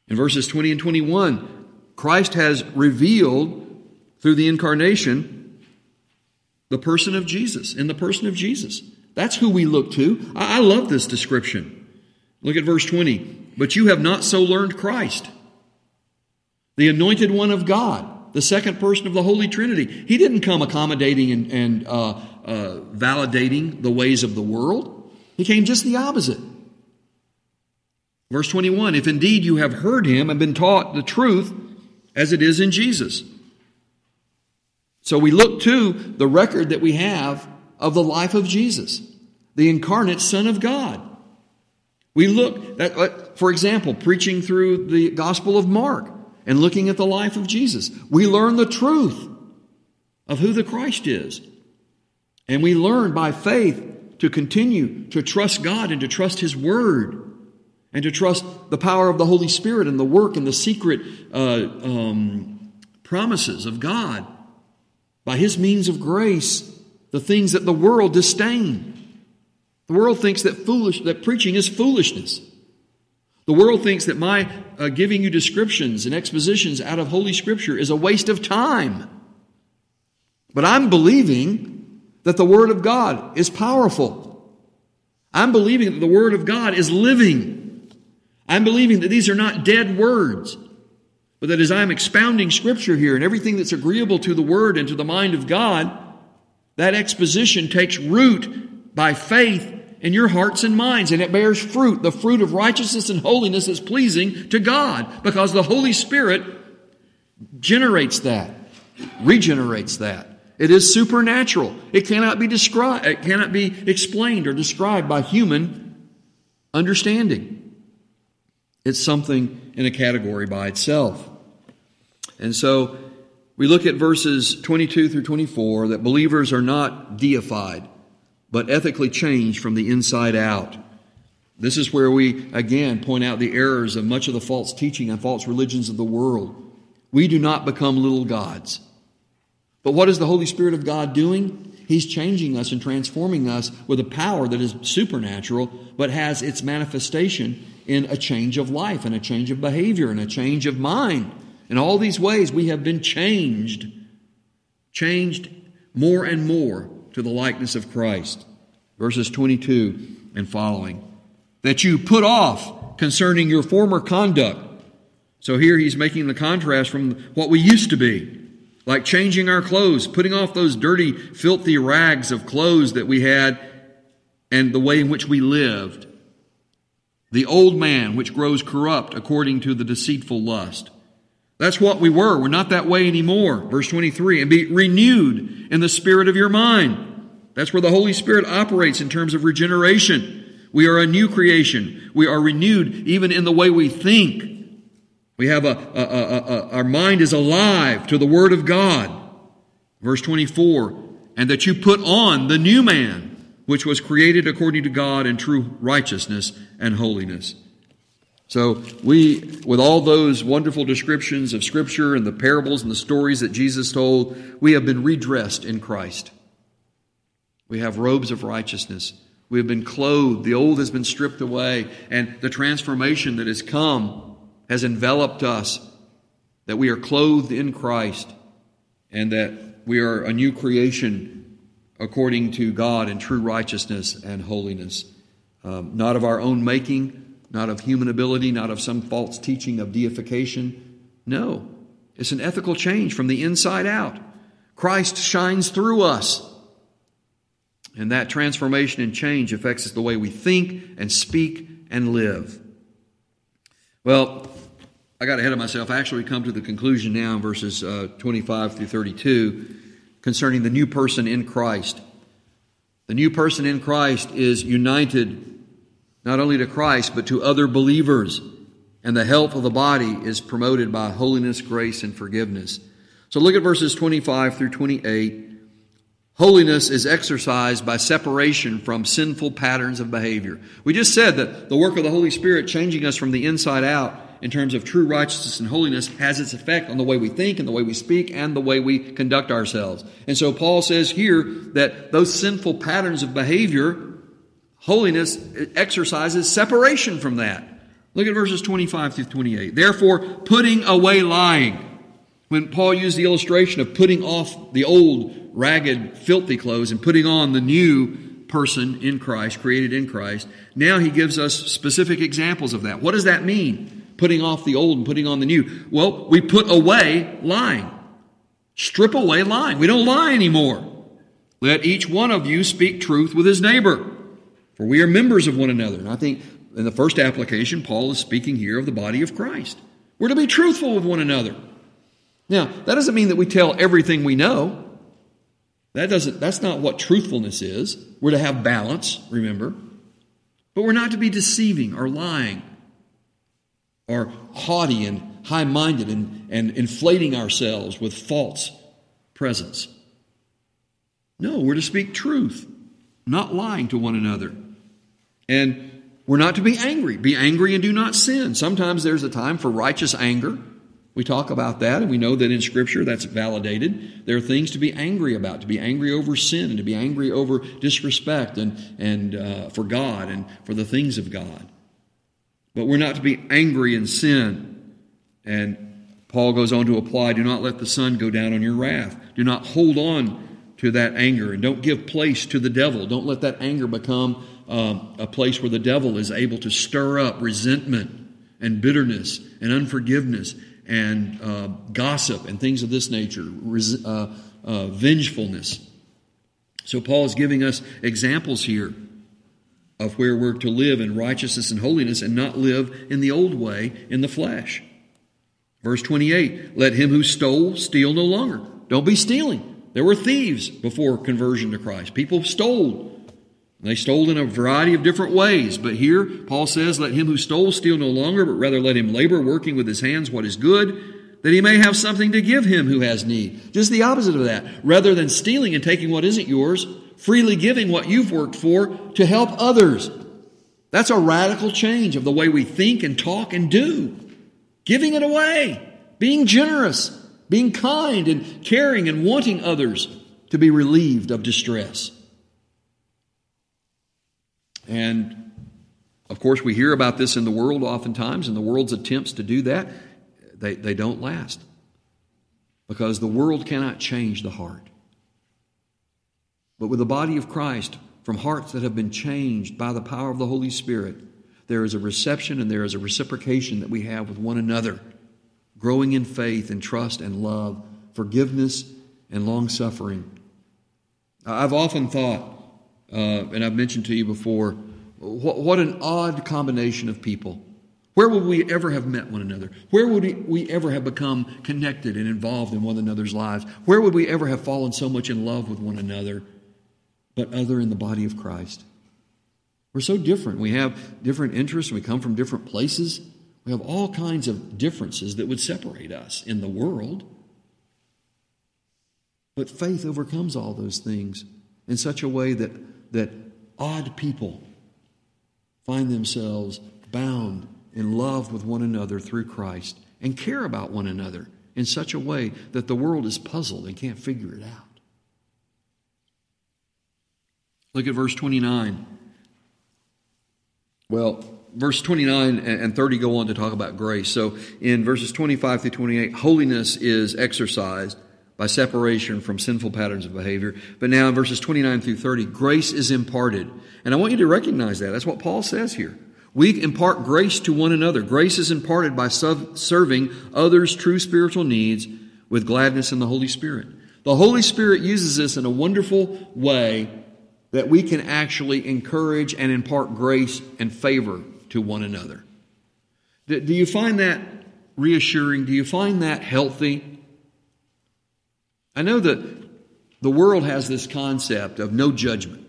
In verses 20 and 21, Christ has revealed through the incarnation the person of Jesus, in the person of Jesus. That's who we look to. I, love this description. Look at verse 20. But you have not so learned Christ, the anointed one of God, the second person of the Holy Trinity. He didn't come accommodating and, and uh, uh, validating the ways of the world. He came just the opposite. Verse 21 If indeed you have heard him and been taught the truth as it is in Jesus. So we look to the record that we have of the life of Jesus, the incarnate Son of God. We look at, uh, for example, preaching through the Gospel of Mark and looking at the life of Jesus. We learn the truth of who the Christ is. And we learn by faith to continue to trust God and to trust His Word and to trust the power of the Holy Spirit and the work and the secret uh, um, promises of God by His means of grace, the things that the world disdain. The world thinks that foolish that preaching is foolishness. The world thinks that my uh, giving you descriptions and expositions out of Holy Scripture is a waste of time. But I'm believing that the Word of God is powerful. I'm believing that the Word of God is living. I'm believing that these are not dead words, but that as I'm expounding Scripture here and everything that's agreeable to the Word and to the mind of God, that exposition takes root by faith in your hearts and minds, and it bears fruit, the fruit of righteousness and holiness is pleasing to God, because the Holy Spirit generates that, regenerates that. It is supernatural. It cannot be described, it cannot be explained or described by human understanding. It's something in a category by itself. And so we look at verses 22 through 24 that believers are not deified, but ethically changed from the inside out. This is where we again point out the errors of much of the false teaching and false religions of the world. We do not become little gods. But what is the Holy Spirit of God doing? He's changing us and transforming us with a power that is supernatural, but has its manifestation in a change of life and a change of behavior and a change of mind. In all these ways, we have been changed, changed more and more to the likeness of Christ. Verses 22 and following. That you put off concerning your former conduct. So here he's making the contrast from what we used to be. Like changing our clothes, putting off those dirty, filthy rags of clothes that we had and the way in which we lived. The old man which grows corrupt according to the deceitful lust. That's what we were. We're not that way anymore. Verse 23 and be renewed in the spirit of your mind. That's where the Holy Spirit operates in terms of regeneration. We are a new creation. We are renewed even in the way we think. We have a, a, a, a, our mind is alive to the Word of God. Verse 24, and that you put on the new man, which was created according to God in true righteousness and holiness. So we, with all those wonderful descriptions of Scripture and the parables and the stories that Jesus told, we have been redressed in Christ. We have robes of righteousness. We have been clothed. The old has been stripped away, and the transformation that has come has enveloped us. That we are clothed in Christ, and that we are a new creation according to God in true righteousness and holiness, um, not of our own making not of human ability, not of some false teaching of deification. No, it's an ethical change from the inside out. Christ shines through us. And that transformation and change affects us the way we think and speak and live. Well, I got ahead of myself. I actually, come to the conclusion now in verses uh, 25 through 32 concerning the new person in Christ. The new person in Christ is united not only to Christ, but to other believers. And the health of the body is promoted by holiness, grace, and forgiveness. So look at verses 25 through 28. Holiness is exercised by separation from sinful patterns of behavior. We just said that the work of the Holy Spirit changing us from the inside out in terms of true righteousness and holiness has its effect on the way we think and the way we speak and the way we conduct ourselves. And so Paul says here that those sinful patterns of behavior Holiness exercises separation from that. Look at verses 25 through 28. Therefore, putting away lying. When Paul used the illustration of putting off the old, ragged, filthy clothes and putting on the new person in Christ, created in Christ, now he gives us specific examples of that. What does that mean? Putting off the old and putting on the new. Well, we put away lying. Strip away lying. We don't lie anymore. Let each one of you speak truth with his neighbor for we are members of one another. And I think in the first application, Paul is speaking here of the body of Christ. We're to be truthful with one another. Now, that doesn't mean that we tell everything we know. That doesn't, that's not what truthfulness is. We're to have balance, remember. But we're not to be deceiving or lying or haughty and high minded and, and inflating ourselves with false presence. No, we're to speak truth, not lying to one another. And we're not to be angry. Be angry and do not sin. Sometimes there's a time for righteous anger. We talk about that, and we know that in Scripture that's validated. There are things to be angry about, to be angry over sin, and to be angry over disrespect and, and uh, for God and for the things of God. But we're not to be angry in sin. And Paul goes on to apply do not let the sun go down on your wrath. Do not hold on to that anger, and don't give place to the devil. Don't let that anger become um, a place where the devil is able to stir up resentment and bitterness and unforgiveness and uh, gossip and things of this nature, res- uh, uh, vengefulness. So, Paul is giving us examples here of where we're to live in righteousness and holiness and not live in the old way in the flesh. Verse 28 Let him who stole steal no longer. Don't be stealing. There were thieves before conversion to Christ. People stole. They stole in a variety of different ways, but here Paul says, Let him who stole steal no longer, but rather let him labor, working with his hands what is good, that he may have something to give him who has need. Just the opposite of that. Rather than stealing and taking what isn't yours, freely giving what you've worked for to help others. That's a radical change of the way we think and talk and do. Giving it away, being generous, being kind and caring and wanting others to be relieved of distress. And of course, we hear about this in the world oftentimes, and the world's attempts to do that, they, they don't last. Because the world cannot change the heart. But with the body of Christ, from hearts that have been changed by the power of the Holy Spirit, there is a reception and there is a reciprocation that we have with one another, growing in faith and trust and love, forgiveness and long suffering. I've often thought, uh, and I've mentioned to you before, what, what an odd combination of people. Where would we ever have met one another? Where would we ever have become connected and involved in one another's lives? Where would we ever have fallen so much in love with one another, but other in the body of Christ? We're so different. We have different interests. We come from different places. We have all kinds of differences that would separate us in the world. But faith overcomes all those things in such a way that, that odd people find themselves bound in love with one another through Christ and care about one another in such a way that the world is puzzled and can't figure it out. Look at verse 29. Well, verse 29 and 30 go on to talk about grace. So in verses 25 through 28, holiness is exercised by separation from sinful patterns of behavior. But now in verses 29 through 30, grace is imparted. And I want you to recognize that. That's what Paul says here. We impart grace to one another. Grace is imparted by serving others' true spiritual needs with gladness in the Holy Spirit. The Holy Spirit uses this in a wonderful way that we can actually encourage and impart grace and favor to one another. Do you find that reassuring? Do you find that healthy? I know that the world has this concept of no judgment,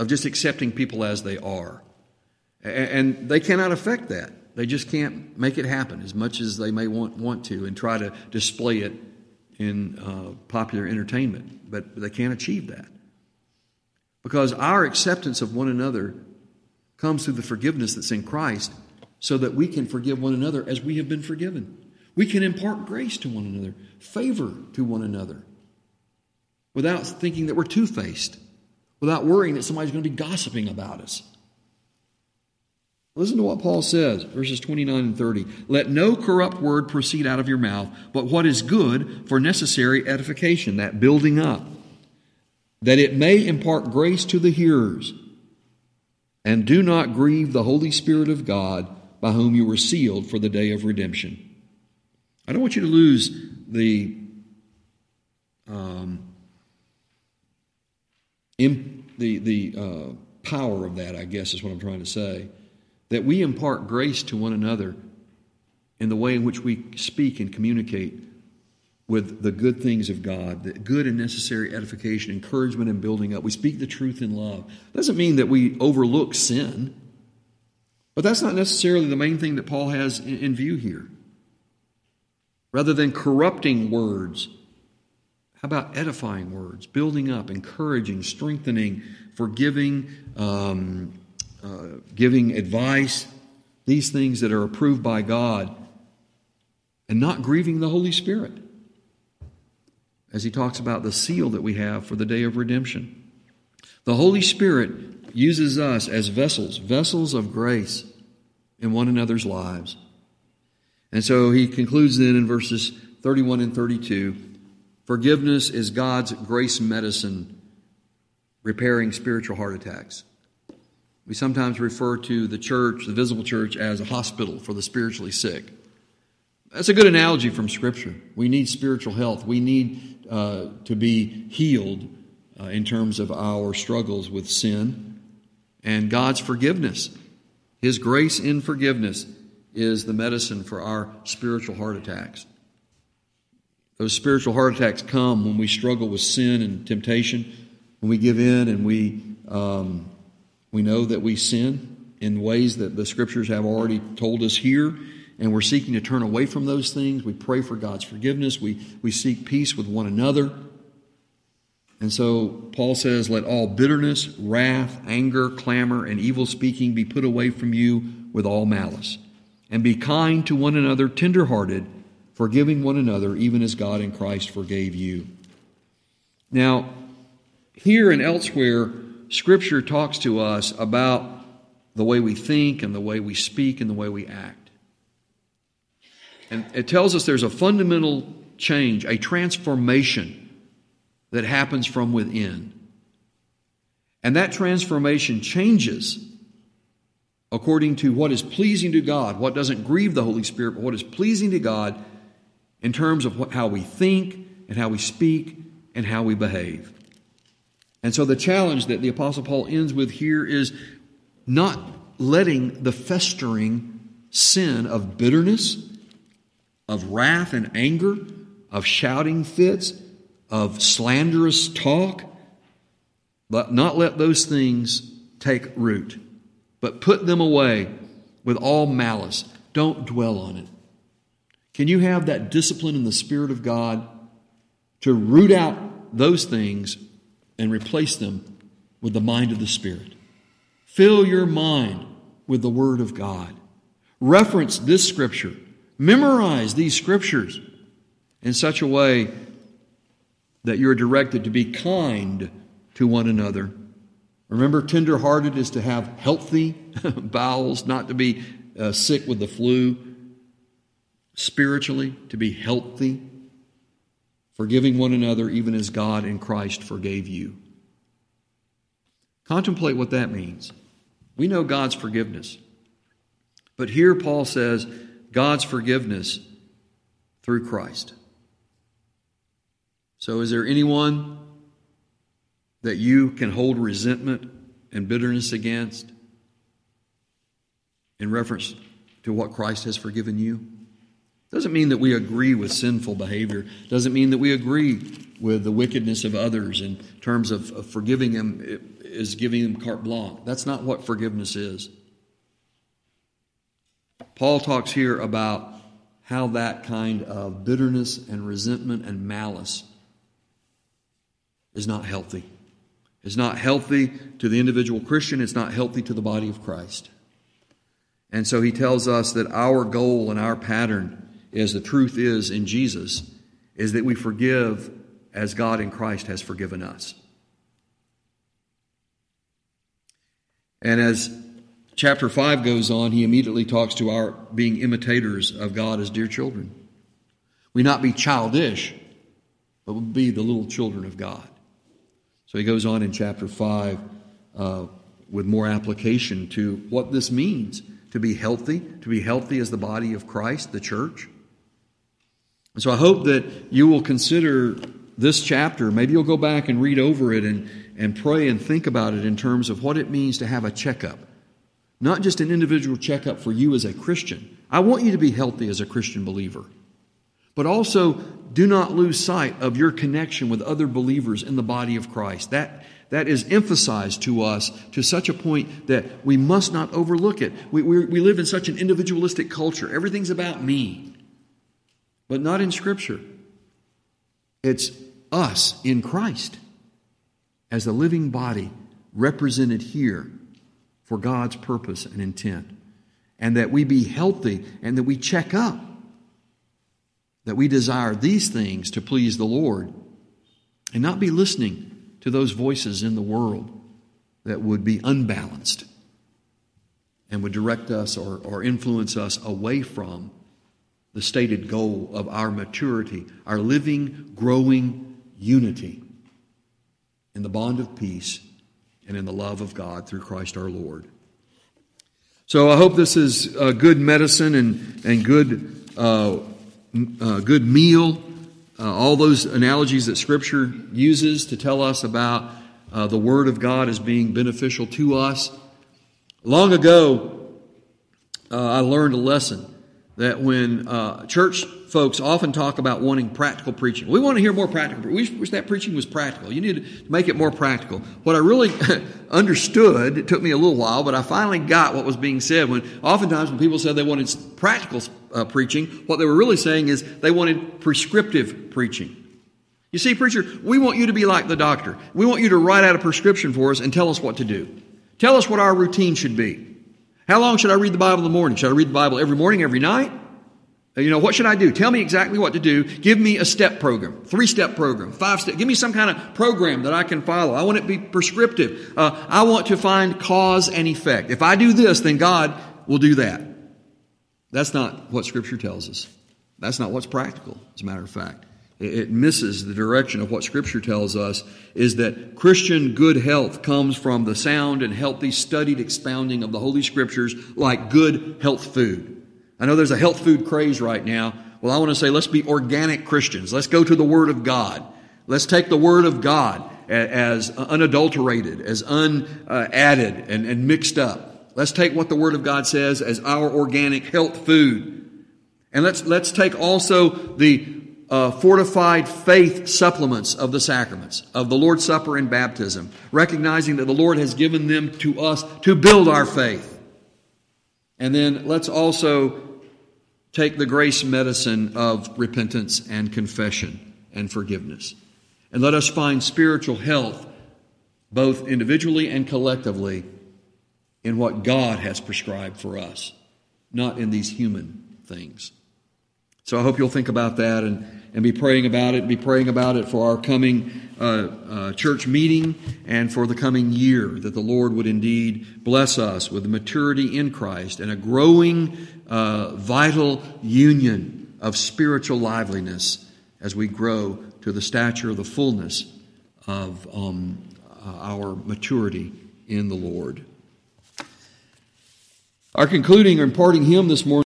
of just accepting people as they are. And they cannot affect that. They just can't make it happen as much as they may want, want to and try to display it in uh, popular entertainment. But they can't achieve that. Because our acceptance of one another comes through the forgiveness that's in Christ so that we can forgive one another as we have been forgiven. We can impart grace to one another, favor to one another, without thinking that we're two faced, without worrying that somebody's going to be gossiping about us. Listen to what Paul says, verses 29 and 30. Let no corrupt word proceed out of your mouth, but what is good for necessary edification, that building up, that it may impart grace to the hearers. And do not grieve the Holy Spirit of God, by whom you were sealed for the day of redemption. I don't want you to lose the um, imp, the the uh, power of that. I guess is what I'm trying to say. That we impart grace to one another in the way in which we speak and communicate with the good things of God, the good and necessary edification, encouragement, and building up. We speak the truth in love. Doesn't mean that we overlook sin, but that's not necessarily the main thing that Paul has in view here. Rather than corrupting words, how about edifying words, building up, encouraging, strengthening, forgiving, um, uh, giving advice, these things that are approved by God, and not grieving the Holy Spirit, as he talks about the seal that we have for the day of redemption. The Holy Spirit uses us as vessels, vessels of grace in one another's lives. And so he concludes then in verses 31 and 32 forgiveness is God's grace medicine repairing spiritual heart attacks. We sometimes refer to the church, the visible church, as a hospital for the spiritually sick. That's a good analogy from Scripture. We need spiritual health. We need uh, to be healed uh, in terms of our struggles with sin and God's forgiveness, His grace in forgiveness is the medicine for our spiritual heart attacks. Those spiritual heart attacks come when we struggle with sin and temptation, when we give in and we, um, we know that we sin in ways that the scriptures have already told us here and we're seeking to turn away from those things. We pray for God's forgiveness. We, we seek peace with one another. And so Paul says, Let all bitterness, wrath, anger, clamor, and evil speaking be put away from you with all malice. And be kind to one another, tenderhearted, forgiving one another, even as God in Christ forgave you. Now, here and elsewhere, Scripture talks to us about the way we think and the way we speak and the way we act. And it tells us there's a fundamental change, a transformation that happens from within. And that transformation changes according to what is pleasing to God, what doesn't grieve the Holy Spirit, but what is pleasing to God in terms of how we think and how we speak and how we behave. And so the challenge that the Apostle Paul ends with here is not letting the festering sin of bitterness, of wrath and anger, of shouting fits, of slanderous talk, but not let those things take root, but put them away with all malice. Don't dwell on it. Can you have that discipline in the Spirit of God to root out those things and replace them with the mind of the Spirit. Fill your mind with the Word of God. Reference this Scripture. Memorize these Scriptures in such a way that you're directed to be kind to one another. Remember, tenderhearted is to have healthy bowels, not to be uh, sick with the flu. Spiritually, to be healthy forgiving one another even as God in Christ forgave you. Contemplate what that means. We know God's forgiveness. But here Paul says God's forgiveness through Christ. So, is there anyone that you can hold resentment and bitterness against in reference to what Christ has forgiven you? Doesn't mean that we agree with sinful behavior. Doesn't mean that we agree with the wickedness of others in terms of, of forgiving them is giving them carte blanche. That's not what forgiveness is. Paul talks here about how that kind of bitterness and resentment and malice is not healthy. It's not healthy to the individual Christian, it's not healthy to the body of Christ. And so he tells us that our goal and our pattern as the truth is in Jesus is that we forgive as God in Christ has forgiven us. And as chapter 5 goes on, he immediately talks to our being imitators of God as dear children. We not be childish, but we be the little children of God. So he goes on in chapter 5 uh, with more application to what this means to be healthy, to be healthy as the body of Christ, the church. So I hope that you will consider this chapter. Maybe you'll go back and read over it and, and pray and think about it in terms of what it means to have a checkup. Not just an individual checkup for you as a Christian. I want you to be healthy as a Christian believer. But also, do not lose sight of your connection with other believers in the body of Christ. That, that is emphasized to us to such a point that we must not overlook it. We, we, we live in such an individualistic culture. Everything's about me but not in Scripture. It's us in Christ as the living body represented here for God's purpose and intent. And that we be healthy and that we check up. That we desire these things to please the Lord and not be listening to those voices in the world that would be unbalanced and would direct us or, or influence us away from the stated goal of our maturity, our living, growing unity in the bond of peace and in the love of God through Christ our Lord. So I hope this is good medicine and, and good, uh, uh, good meal. Uh, all those analogies that Scripture uses to tell us about uh, the Word of God as being beneficial to us. Long ago, uh, I learned a lesson that when uh, church folks often talk about wanting practical preaching, we want to hear more practical. We wish that preaching was practical. You need to make it more practical. What I really understood, it took me a little while, but I finally got what was being said. When oftentimes when people said they wanted practical uh, preaching, what they were really saying is they wanted prescriptive preaching. You see, preacher, we want you to be like the doctor. We want you to write out a prescription for us and tell us what to do. Tell us what our routine should be. How long should I read the Bible in the morning? Should I read the Bible every morning, every night? Uh, you know, what should I do? Tell me exactly what to do. Give me a step program, three step program, five step. Give me some kind of program that I can follow. I want it to be prescriptive. Uh, I want to find cause and effect. If I do this, then God will do that. That's not what Scripture tells us. That's not what's practical, as a matter of fact it misses the direction of what Scripture tells us is that Christian good health comes from the sound and healthy studied expounding of the Holy Scriptures like good health food. I know there's a health food craze right now. Well, I want to say let's be organic Christians. Let's go to the Word of God. Let's take the Word of God as unadulterated, as unadded and, and mixed up. Let's take what the Word of God says as our organic health food. And let's, let's take also the uh, fortified faith supplements of the sacraments, of the Lord's Supper and baptism, recognizing that the Lord has given them to us to build our faith. And then let's also take the grace medicine of repentance and confession and forgiveness. And let us find spiritual health, both individually and collectively, in what God has prescribed for us, not in these human things. So I hope you'll think about that and, and be praying about it, be praying about it for our coming uh, uh, church meeting and for the coming year, that the Lord would indeed bless us with maturity in Christ and a growing, uh, vital union of spiritual liveliness as we grow to the stature of the fullness of um, uh, our maturity in the Lord. Our concluding or imparting hymn this morning.